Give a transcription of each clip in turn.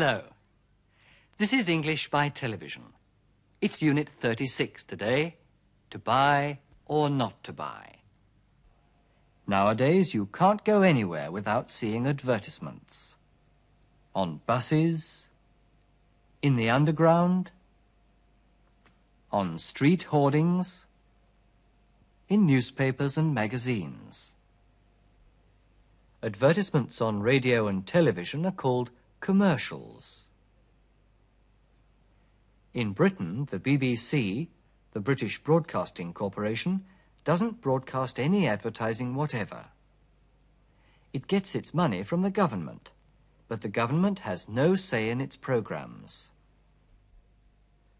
Hello. This is English by television. It's Unit 36 today. To buy or not to buy. Nowadays, you can't go anywhere without seeing advertisements. On buses, in the underground, on street hoardings, in newspapers and magazines. Advertisements on radio and television are called commercials. In Britain, the BBC, the British Broadcasting Corporation, doesn't broadcast any advertising whatever. It gets its money from the government, but the government has no say in its programs.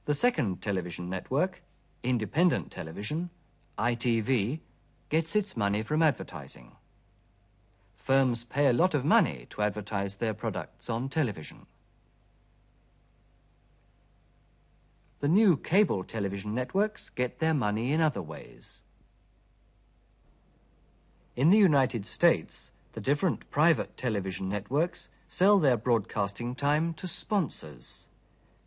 The second television network, Independent Television, ITV, gets its money from advertising. Firms pay a lot of money to advertise their products on television. The new cable television networks get their money in other ways. In the United States, the different private television networks sell their broadcasting time to sponsors,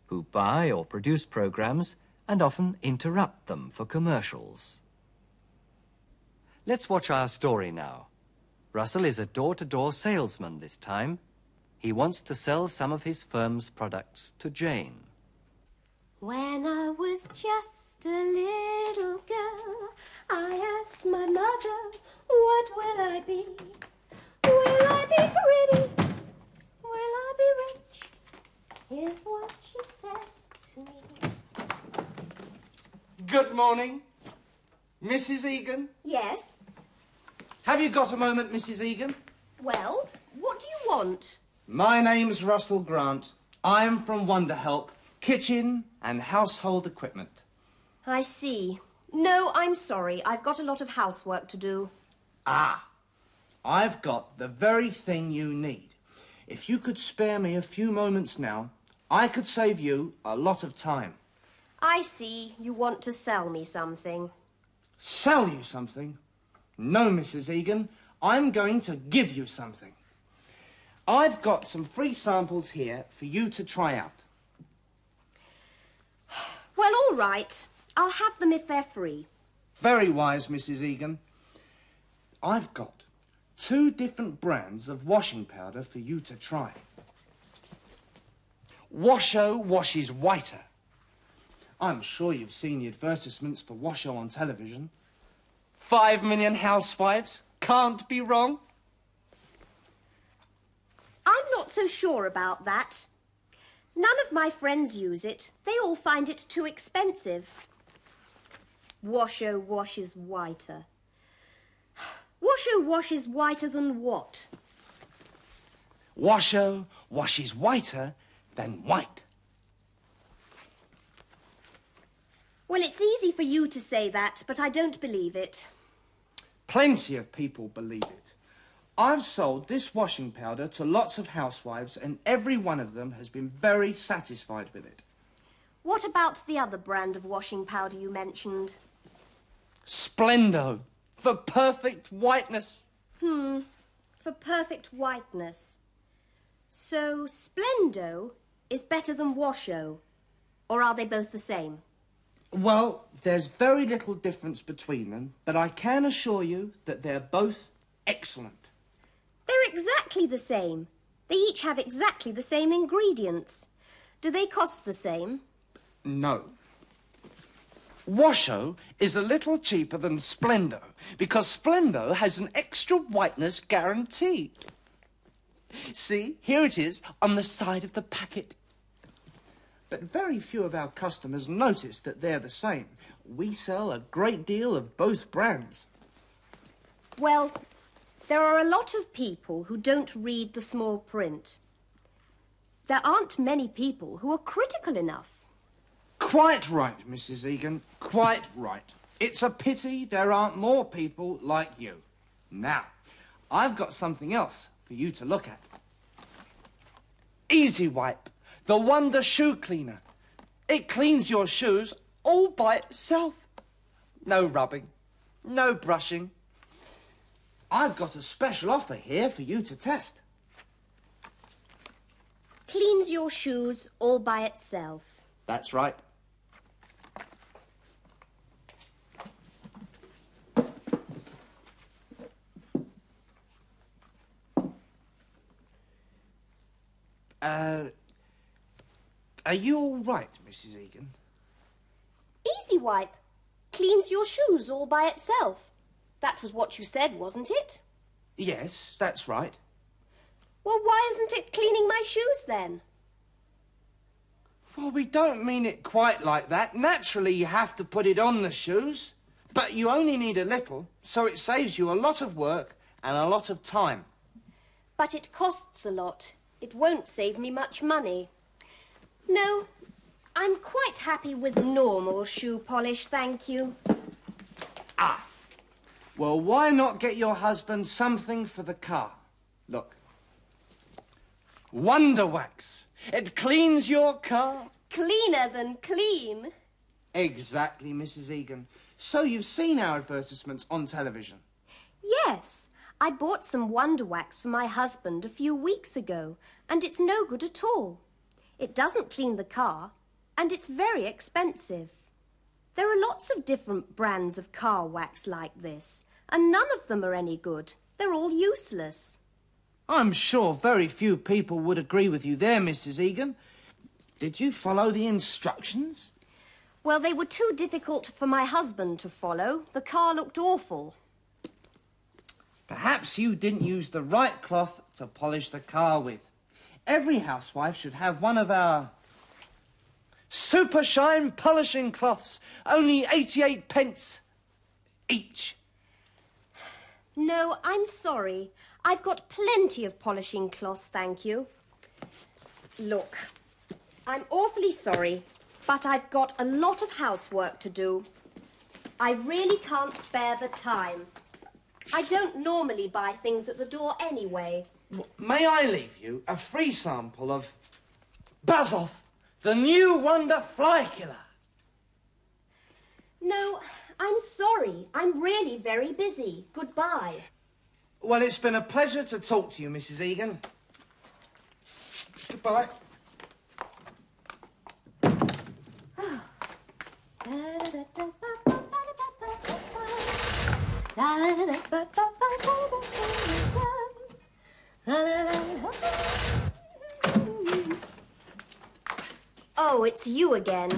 who buy or produce programs and often interrupt them for commercials. Let's watch our story now. Russell is a door-to-door -door salesman this time. He wants to sell some of his firm's products to Jane. When I was just a little girl, I asked my mother, what will I be? Will I be pretty? Will I be rich? Here's what she said to me. Good morning. Mrs. Egan? Yes? Have you got a moment, Mrs. Egan? Well, what do you want? My name's Russell Grant. I'm from Wonderhelp, kitchen and household equipment. I see. No, I'm sorry. I've got a lot of housework to do. Ah, I've got the very thing you need. If you could spare me a few moments now, I could save you a lot of time. I see. You want to sell me something. Sell you something? No, Mrs. Egan. I'm going to give you something. I've got some free samples here for you to try out. Well, all right. I'll have them if they're free. Very wise, Mrs. Egan. I've got two different brands of washing powder for you to try. Washo washes whiter. I'm sure you've seen the advertisements for Washo on television. Five million housewives. Can't be wrong. I'm not so sure about that. None of my friends use it. They all find it too expensive. Washo oh, washes whiter. Washo washes oh, whiter than what? Washo oh, washes whiter than white. Well, it's easy for you to say that, but I don't believe it. Plenty of people believe it. I've sold this washing powder to lots of housewives, and every one of them has been very satisfied with it. What about the other brand of washing powder you mentioned? Splendo, for perfect whiteness. Hmm, for perfect whiteness. So Splendo is better than Washo? Or are they both the same? Well, there's very little difference between them, but I can assure you that they're both excellent. They're exactly the same. They each have exactly the same ingredients. Do they cost the same? No. Washo is a little cheaper than Splendo because Splendo has an extra whiteness guarantee. See, here it is on the side of the packet. But very few of our customers notice that they're the same. We sell a great deal of both brands. Well, there are a lot of people who don't read the small print. There aren't many people who are critical enough. Quite right, Mrs. Egan. Quite right. It's a pity there aren't more people like you. Now, I've got something else for you to look at. Easy Wipe, the Wonder Shoe Cleaner. It cleans your shoes all by itself. No rubbing, no brushing. I've got a special offer here for you to test. cleans your shoes all by itself. That's right. Uh, are you all right, Mrs. Egan? Easy Wipe cleans your shoes all by itself. That was what you said, wasn't it? Yes, that's right. Well, why isn't it cleaning my shoes then? Well, we don't mean it quite like that. Naturally, you have to put it on the shoes, but you only need a little, so it saves you a lot of work and a lot of time. But it costs a lot. It won't save me much money. No, I'm quite happy with normal shoe polish, thank you. Ah. Well, why not get your husband something for the car? Look. Wonder Wax. It cleans your car. Cleaner than clean. Exactly, Mrs. Egan. So you've seen our advertisements on television? Yes. I bought some Wonder Wax for my husband a few weeks ago, and it's no good at all. It doesn't clean the car, and it's very expensive. There are lots of different brands of car wax like this, and none of them are any good. They're all useless. I'm sure very few people would agree with you there, Mrs. Egan. Did you follow the instructions? Well, they were too difficult for my husband to follow. The car looked awful. Perhaps you didn't use the right cloth to polish the car with. Every housewife should have one of our super shine polishing cloths, only 88 pence each. No, I'm sorry. I've got plenty of polishing cloths, thank you. Look, I'm awfully sorry, but I've got a lot of housework to do. I really can't spare the time. I don't normally buy things at the door anyway. May I leave you a free sample of Buzz Off, the new Wonder Fly Killer? No, I'm sorry. I'm really very busy. Goodbye. Well, it's been a pleasure to talk to you, Mrs. Egan. Goodbye. Oh, it's you again.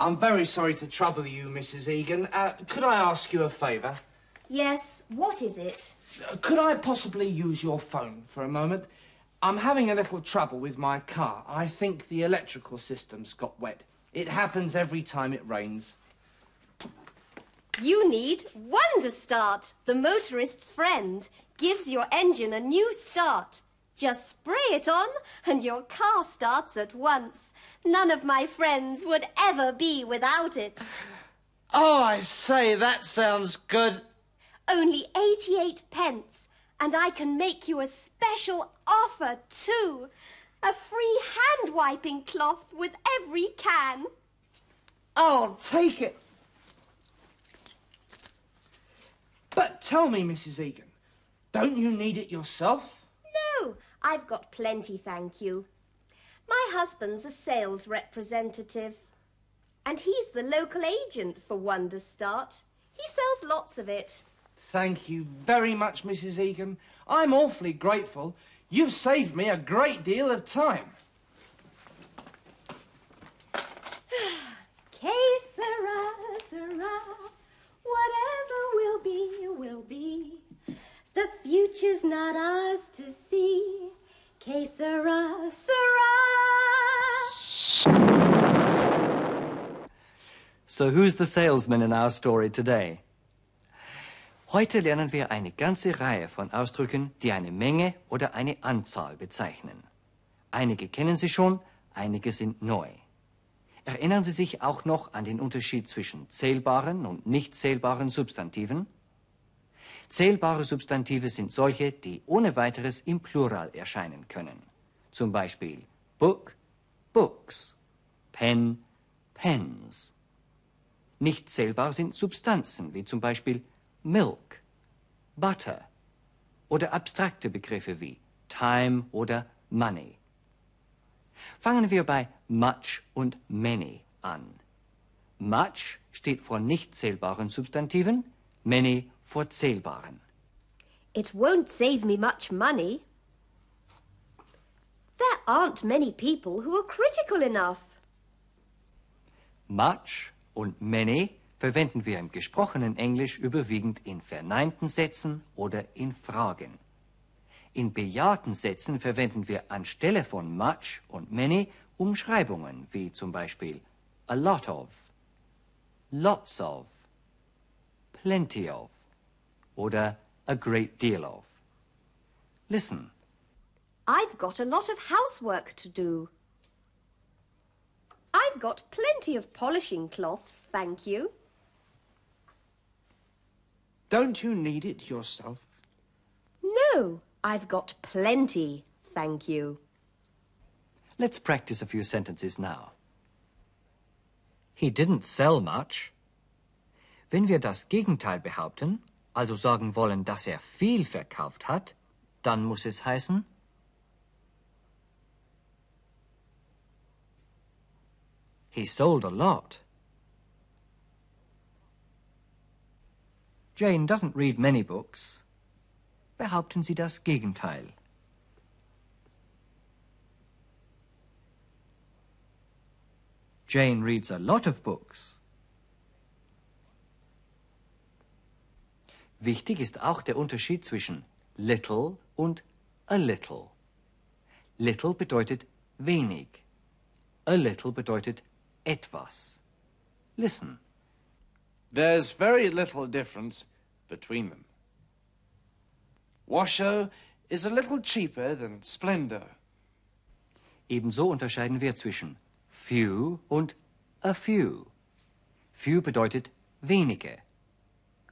I'm very sorry to trouble you, Mrs. Egan. Uh, could I ask you a favour? Yes, what is it? Uh, Could I possibly use your phone for a moment? I'm having a little trouble with my car. I think the electrical system's got wet. It happens every time it rains. You need Wonder Start, the motorist's friend. Gives your engine a new start. Just spray it on, and your car starts at once. None of my friends would ever be without it. Oh, I say, that sounds good. Only 88 pence, and I can make you a special offer, too. A free hand wiping cloth with every can. I'll take it. But tell me, Mrs. Egan, don't you need it yourself? No, I've got plenty, thank you. My husband's a sales representative, and he's the local agent for Wonderstart. He sells lots of it. Thank you very much, Mrs. Egan. I'm awfully grateful. You've saved me a great deal of time. Que sera, sera. Whatever will be, will be. The future's not ours to see. Que sera. So who's the salesman in our story today? Heute lernen wir eine ganze Reihe von Ausdrücken, die eine Menge oder eine Anzahl bezeichnen. Einige kennen Sie schon, einige sind neu. Erinnern Sie sich auch noch an den Unterschied zwischen zählbaren und nicht zählbaren Substantiven? Zählbare Substantive sind solche, die ohne weiteres im Plural erscheinen können. Zum Beispiel Book, Books, Pen, Pens. Nicht zählbar sind Substanzen, wie zum Beispiel Milk, Butter oder abstrakte Begriffe wie Time oder Money. Fangen wir bei much und many an. Much steht vor nicht zählbaren Substantiven, many vor zählbaren. It won't save me much money. There aren't many people who are critical enough. Much und many verwenden wir im gesprochenen Englisch überwiegend in verneinten Sätzen oder in Fragen. In bejahten Sätzen verwenden wir anstelle von much und many Umschreibungen wie zum Beispiel a lot of, lots of, plenty of oder a great deal of. Listen. I've got a lot of housework to do. I've got plenty of polishing cloths, thank you. Don't you need it yourself? No, I've got plenty, thank you. Let's practice a few sentences now. He didn't sell much. Wenn wir das Gegenteil behaupten, also sagen wollen, dass er viel verkauft hat, dann muss es heißen He sold a lot. Jane doesn't read many books. Behaupten Sie das Gegenteil. Jane reads a lot of books. Wichtig ist auch der Unterschied zwischen little und a little. Little bedeutet wenig. A little bedeutet etwas. Listen. There's very little difference between them. Washoe is a little cheaper than Splendor. Ebenso unterscheiden wir zwischen few und a few. Few bedeutet wenige.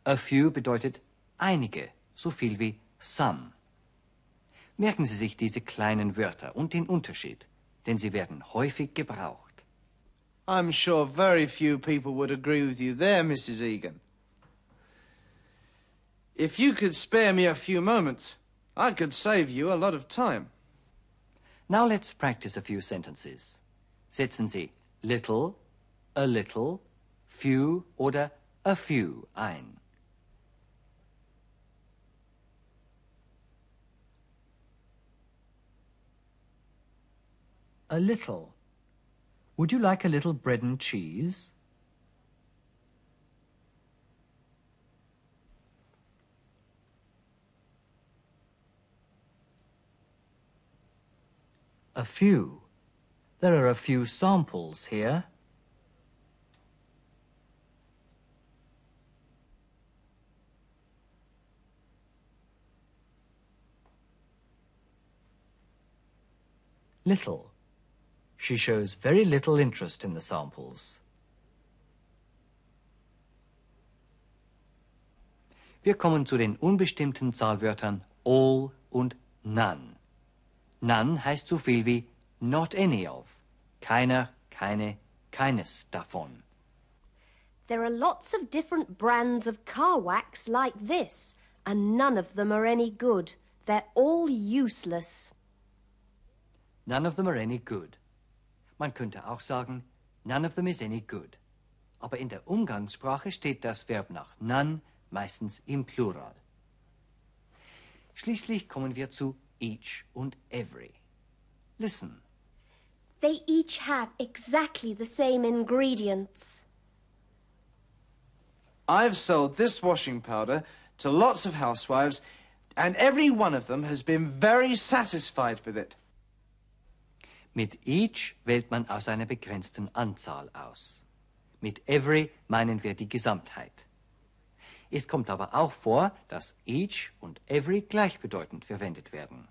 A few bedeutet einige, so viel wie some. Merken Sie sich diese kleinen Wörter und den Unterschied, denn sie werden häufig gebraucht. I'm sure very few people would agree with you there, Mrs. Egan. If you could spare me a few moments, I could save you a lot of time. Now let's practice a few sentences. Setzen Sie little, a little, few oder a few ein. A little. Would you like a little bread and cheese? A few. There are a few samples here. Little. She shows very little interest in the samples. Wir kommen zu den unbestimmten Zahlwörtern all und none. None heißt so viel wie not any of. Keiner, keine, keines davon. There are lots of different brands of car wax like this, and none of them are any good. They're all useless. None of them are any good. Man könnte auch sagen, none of them is any good. Aber in der Umgangssprache steht das Verb nach none meistens im Plural. Schließlich kommen wir zu each und every. Listen. They each have exactly the same ingredients. I've sold this washing powder to lots of housewives, and every one of them has been very satisfied with it. Mit each wählt man aus einer begrenzten Anzahl aus. Mit every meinen wir die Gesamtheit. Es kommt aber auch vor, dass each und every gleichbedeutend verwendet werden.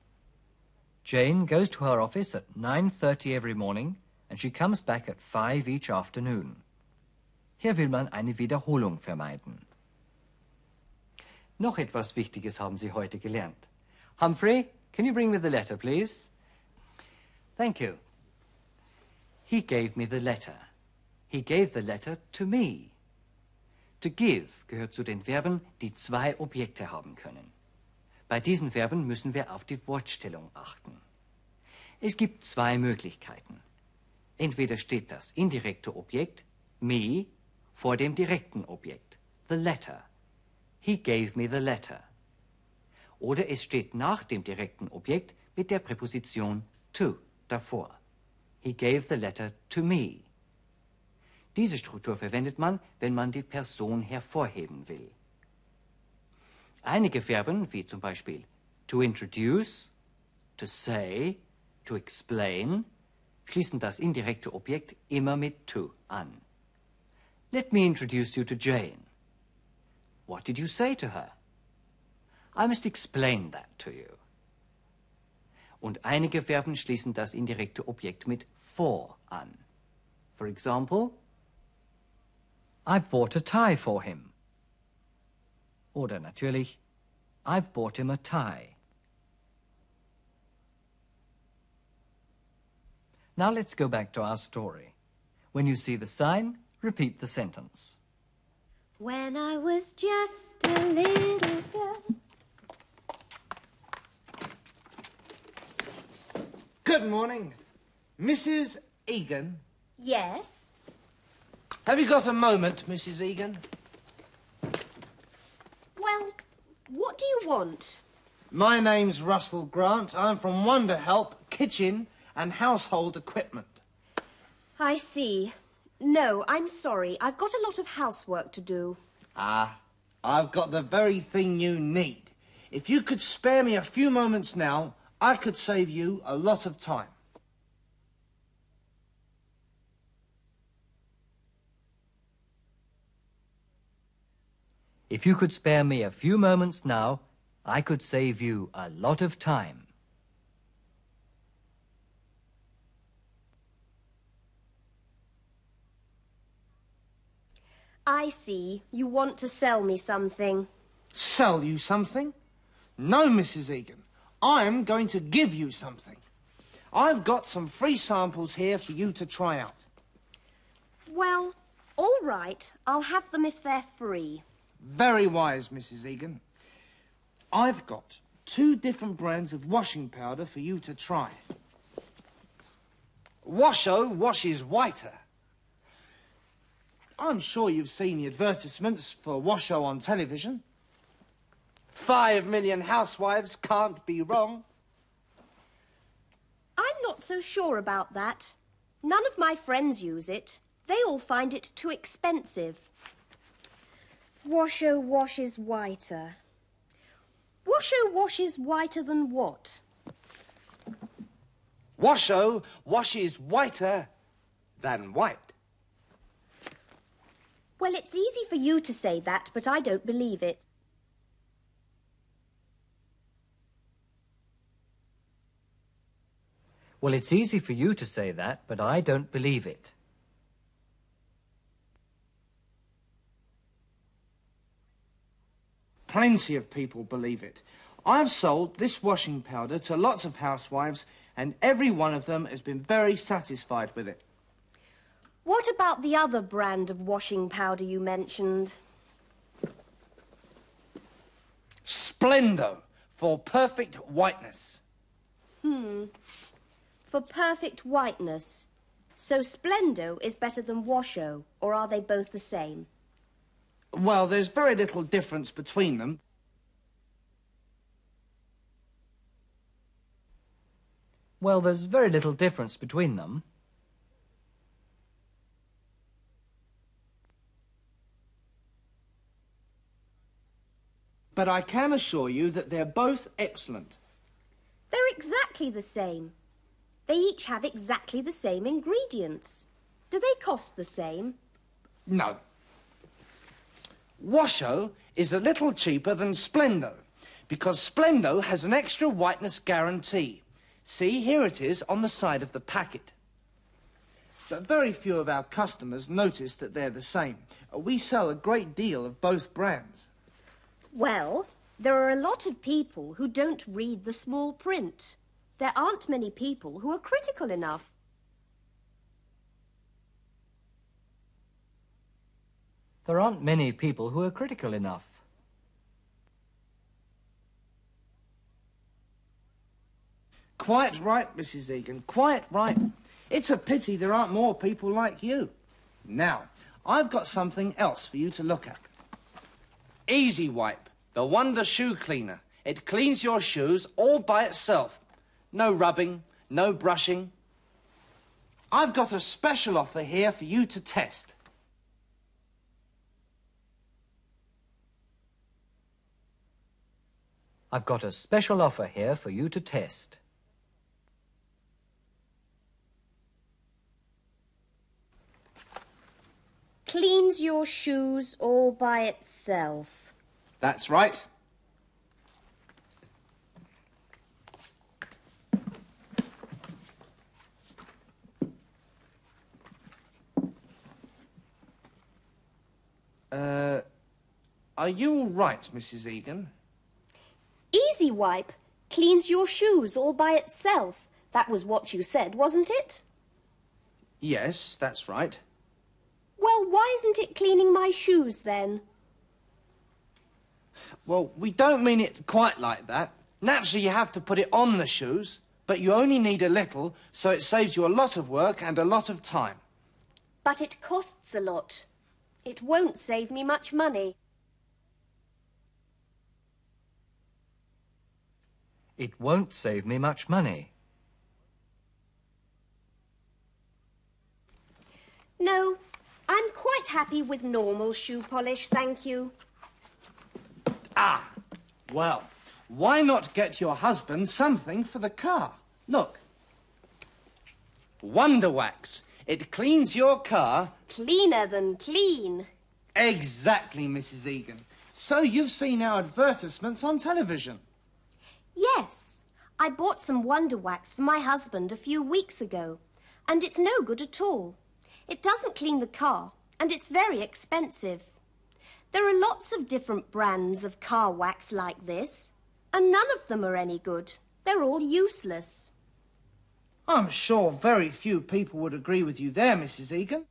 Jane goes to her office at 9.30 every morning and she comes back at 5 each afternoon. Hier will man eine Wiederholung vermeiden. Noch etwas Wichtiges haben Sie heute gelernt. Humphrey, can you bring me the letter, please? Thank you. He gave me the letter. He gave the letter to me. To give gehört zu den Verben, die zwei Objekte haben können. Bei diesen Verben müssen wir auf die Wortstellung achten. Es gibt zwei Möglichkeiten. Entweder steht das indirekte Objekt, me, vor dem direkten Objekt, the letter. He gave me the letter. Oder es steht nach dem direkten Objekt mit der Präposition to davor. He gave the letter to me. Diese Struktur verwendet man, wenn man die Person hervorheben will. Einige Verben, wie zum Beispiel to introduce, to say, to explain, schließen das indirekte Objekt immer mit to an. Let me introduce you to Jane. What did you say to her? I must explain that to you. Und einige Verben schließen das indirekte Objekt mit for an. For example, I've bought a tie for him. Oder natürlich, I've bought him a tie. Now let's go back to our story. When you see the sign, repeat the sentence. When I was just a little girl. Good morning. Mrs. Egan. Yes? Have you got a moment, Mrs. Egan? Well, what do you want? My name's Russell Grant. I'm from Wonder Help Kitchen and Household Equipment. I see. No, I'm sorry. I've got a lot of housework to do. Ah, I've got the very thing you need. If you could spare me a few moments now, I could save you a lot of time. If you could spare me a few moments now, I could save you a lot of time. I see. You want to sell me something. Sell you something? No, Mrs. Egan. I'm going to give you something. I've got some free samples here for you to try out. Well, all right. I'll have them if they're free. Very wise, Mrs. Egan. I've got two different brands of washing powder for you to try. Washo washes whiter. I'm sure you've seen the advertisements for Washo on television. Five million housewives can't be wrong. I'm not so sure about that. None of my friends use it. They all find it too expensive. Washo washes whiter. Washo washes whiter than what? Washo washes whiter than white. Well, it's easy for you to say that, but I don't believe it. Well, it's easy for you to say that, but I don't believe it. Plenty of people believe it. I've sold this washing powder to lots of housewives, and every one of them has been very satisfied with it. What about the other brand of washing powder you mentioned? Splendo for perfect whiteness. Hmm. For perfect whiteness. So Splendo is better than Washo, or are they both the same? Well, there's very little difference between them. Well, there's very little difference between them. But I can assure you that they're both excellent. They're exactly the same. They each have exactly the same ingredients. Do they cost the same? No. Washo is a little cheaper than Splendo because Splendo has an extra whiteness guarantee. See, here it is on the side of the packet. But very few of our customers notice that they're the same. We sell a great deal of both brands. Well, there are a lot of people who don't read the small print. There aren't many people who are critical enough. There aren't many people who are critical enough. Quite right, Mrs. Egan, quite right. It's a pity there aren't more people like you. Now, I've got something else for you to look at. Easy Wipe, the Wonder Shoe Cleaner. It cleans your shoes all by itself. No rubbing, no brushing. I've got a special offer here for you to test. I've got a special offer here for you to test. Cleans your shoes all by itself. That's right. Uh, are you all right, Mrs. Egan? Easy Wipe cleans your shoes all by itself. That was what you said, wasn't it? Yes, that's right. Well, why isn't it cleaning my shoes then? Well, we don't mean it quite like that. Naturally, you have to put it on the shoes, but you only need a little, so it saves you a lot of work and a lot of time. But it costs a lot. It won't save me much money. It won't save me much money. No, I'm quite happy with normal shoe polish, thank you. Ah, well, why not get your husband something for the car? Look. Wonder Wax. It cleans your car. Cleaner than clean. Exactly, Mrs. Egan. So you've seen our advertisements on television. Yes, I bought some Wonder Wax for my husband a few weeks ago, and it's no good at all. It doesn't clean the car, and it's very expensive. There are lots of different brands of car wax like this, and none of them are any good. They're all useless. I'm sure very few people would agree with you there, Mrs. Egan.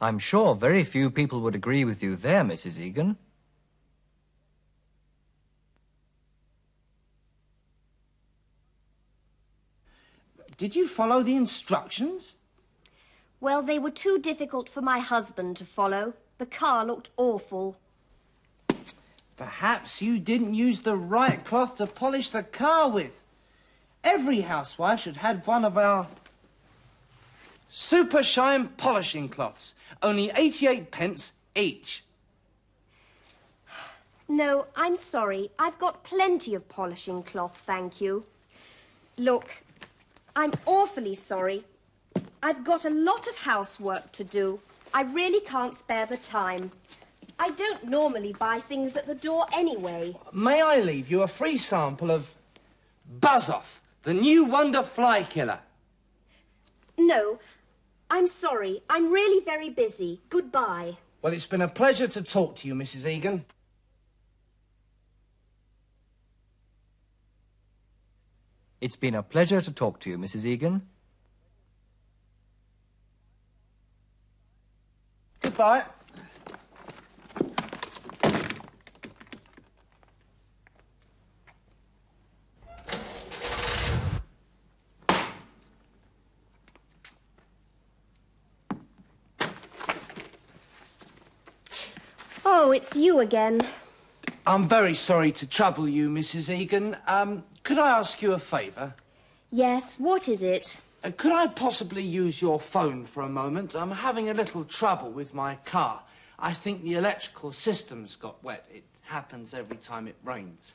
I'm sure very few people would agree with you there, Mrs. Egan. Did you follow the instructions? Well, they were too difficult for my husband to follow. The car looked awful. Perhaps you didn't use the right cloth to polish the car with. Every housewife should have one of our super shine polishing cloths. Only 88 pence each. No, I'm sorry. I've got plenty of polishing cloths, thank you. Look, I'm awfully sorry. I've got a lot of housework to do. I really can't spare the time. I don't normally buy things at the door anyway. May I leave you a free sample of Buzz Off, the new Wonder Fly Killer? No, I'm sorry. I'm really very busy. Goodbye. Well, it's been a pleasure to talk to you, Mrs. Egan. It's been a pleasure to talk to you, Mrs. Egan. Goodbye. Oh, it's you again. I'm very sorry to trouble you, Mrs. Egan. Um, could I ask you a favour? Yes, what is it? Uh, could I possibly use your phone for a moment? I'm having a little trouble with my car. I think the electrical system's got wet. It happens every time it rains.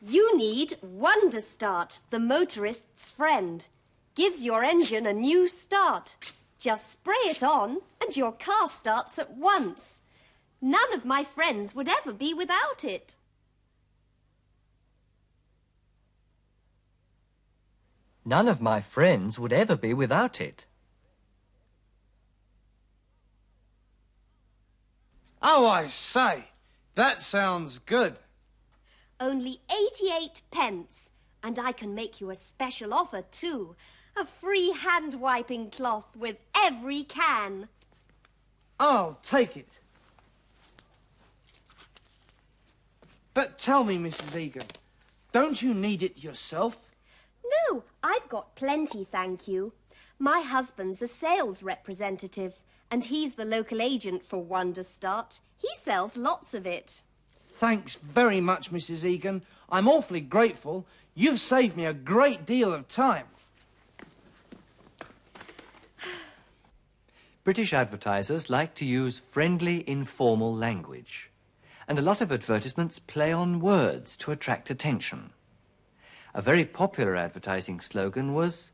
You need Wonder Start, the motorist's friend. Gives your engine a new start. Just spray it on, and your car starts at once. None of my friends would ever be without it. None of my friends would ever be without it. Oh, I say, that sounds good. Only 88 pence. And I can make you a special offer, too. A free hand wiping cloth with every can. I'll take it. But tell me, Mrs. Egan, don't you need it yourself? No, I've got plenty, thank you. My husband's a sales representative, and he's the local agent for Wonderstart. He sells lots of it. Thanks very much, Mrs. Egan. I'm awfully grateful. You've saved me a great deal of time. British advertisers like to use friendly, informal language. And a lot of advertisements play on words to attract attention. A very popular advertising slogan was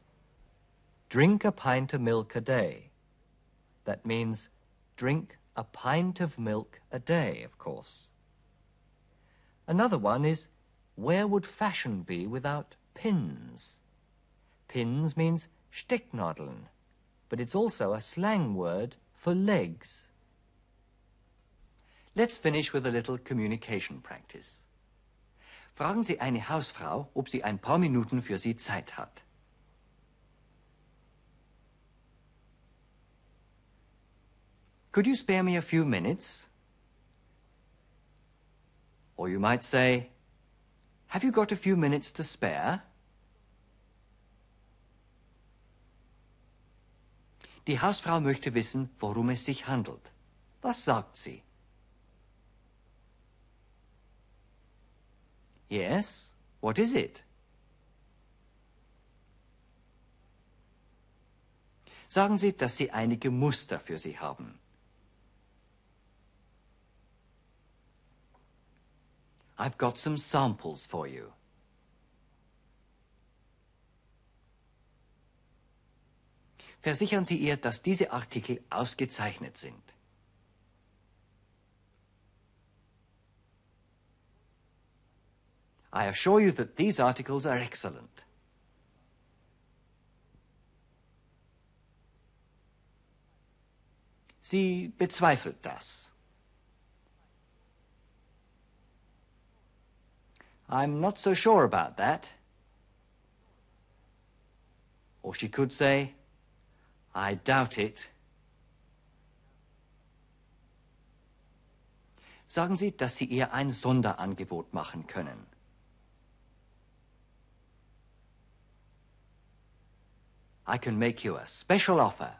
Drink a pint of milk a day. That means drink a pint of milk a day, of course. Another one is Where would fashion be without pins? Pins means Stecknadeln, but it's also a slang word for legs. Let's finish with a little communication practice. Fragen Sie eine Hausfrau, ob sie ein paar Minuten für Sie Zeit hat. Could you spare me a few minutes? Or you might say, Have you got a few minutes to spare? Die Hausfrau möchte wissen, worum es sich handelt. Was sagt sie? Yes, what is it? Sagen Sie, dass Sie einige Muster für Sie haben. I've got some samples for you. Versichern Sie ihr, dass diese Artikel ausgezeichnet sind. I assure you that these articles are excellent. Sie bezweifelt das. I'm not so sure about that. Or she could say, I doubt it. Sagen Sie, dass Sie ihr ein Sonderangebot machen können. I can make you a special offer.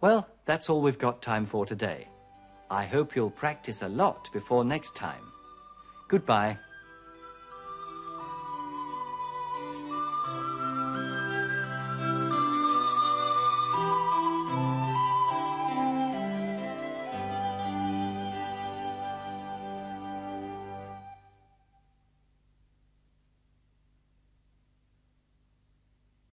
Well, that's all we've got time for today. I hope you'll practice a lot before next time. Goodbye.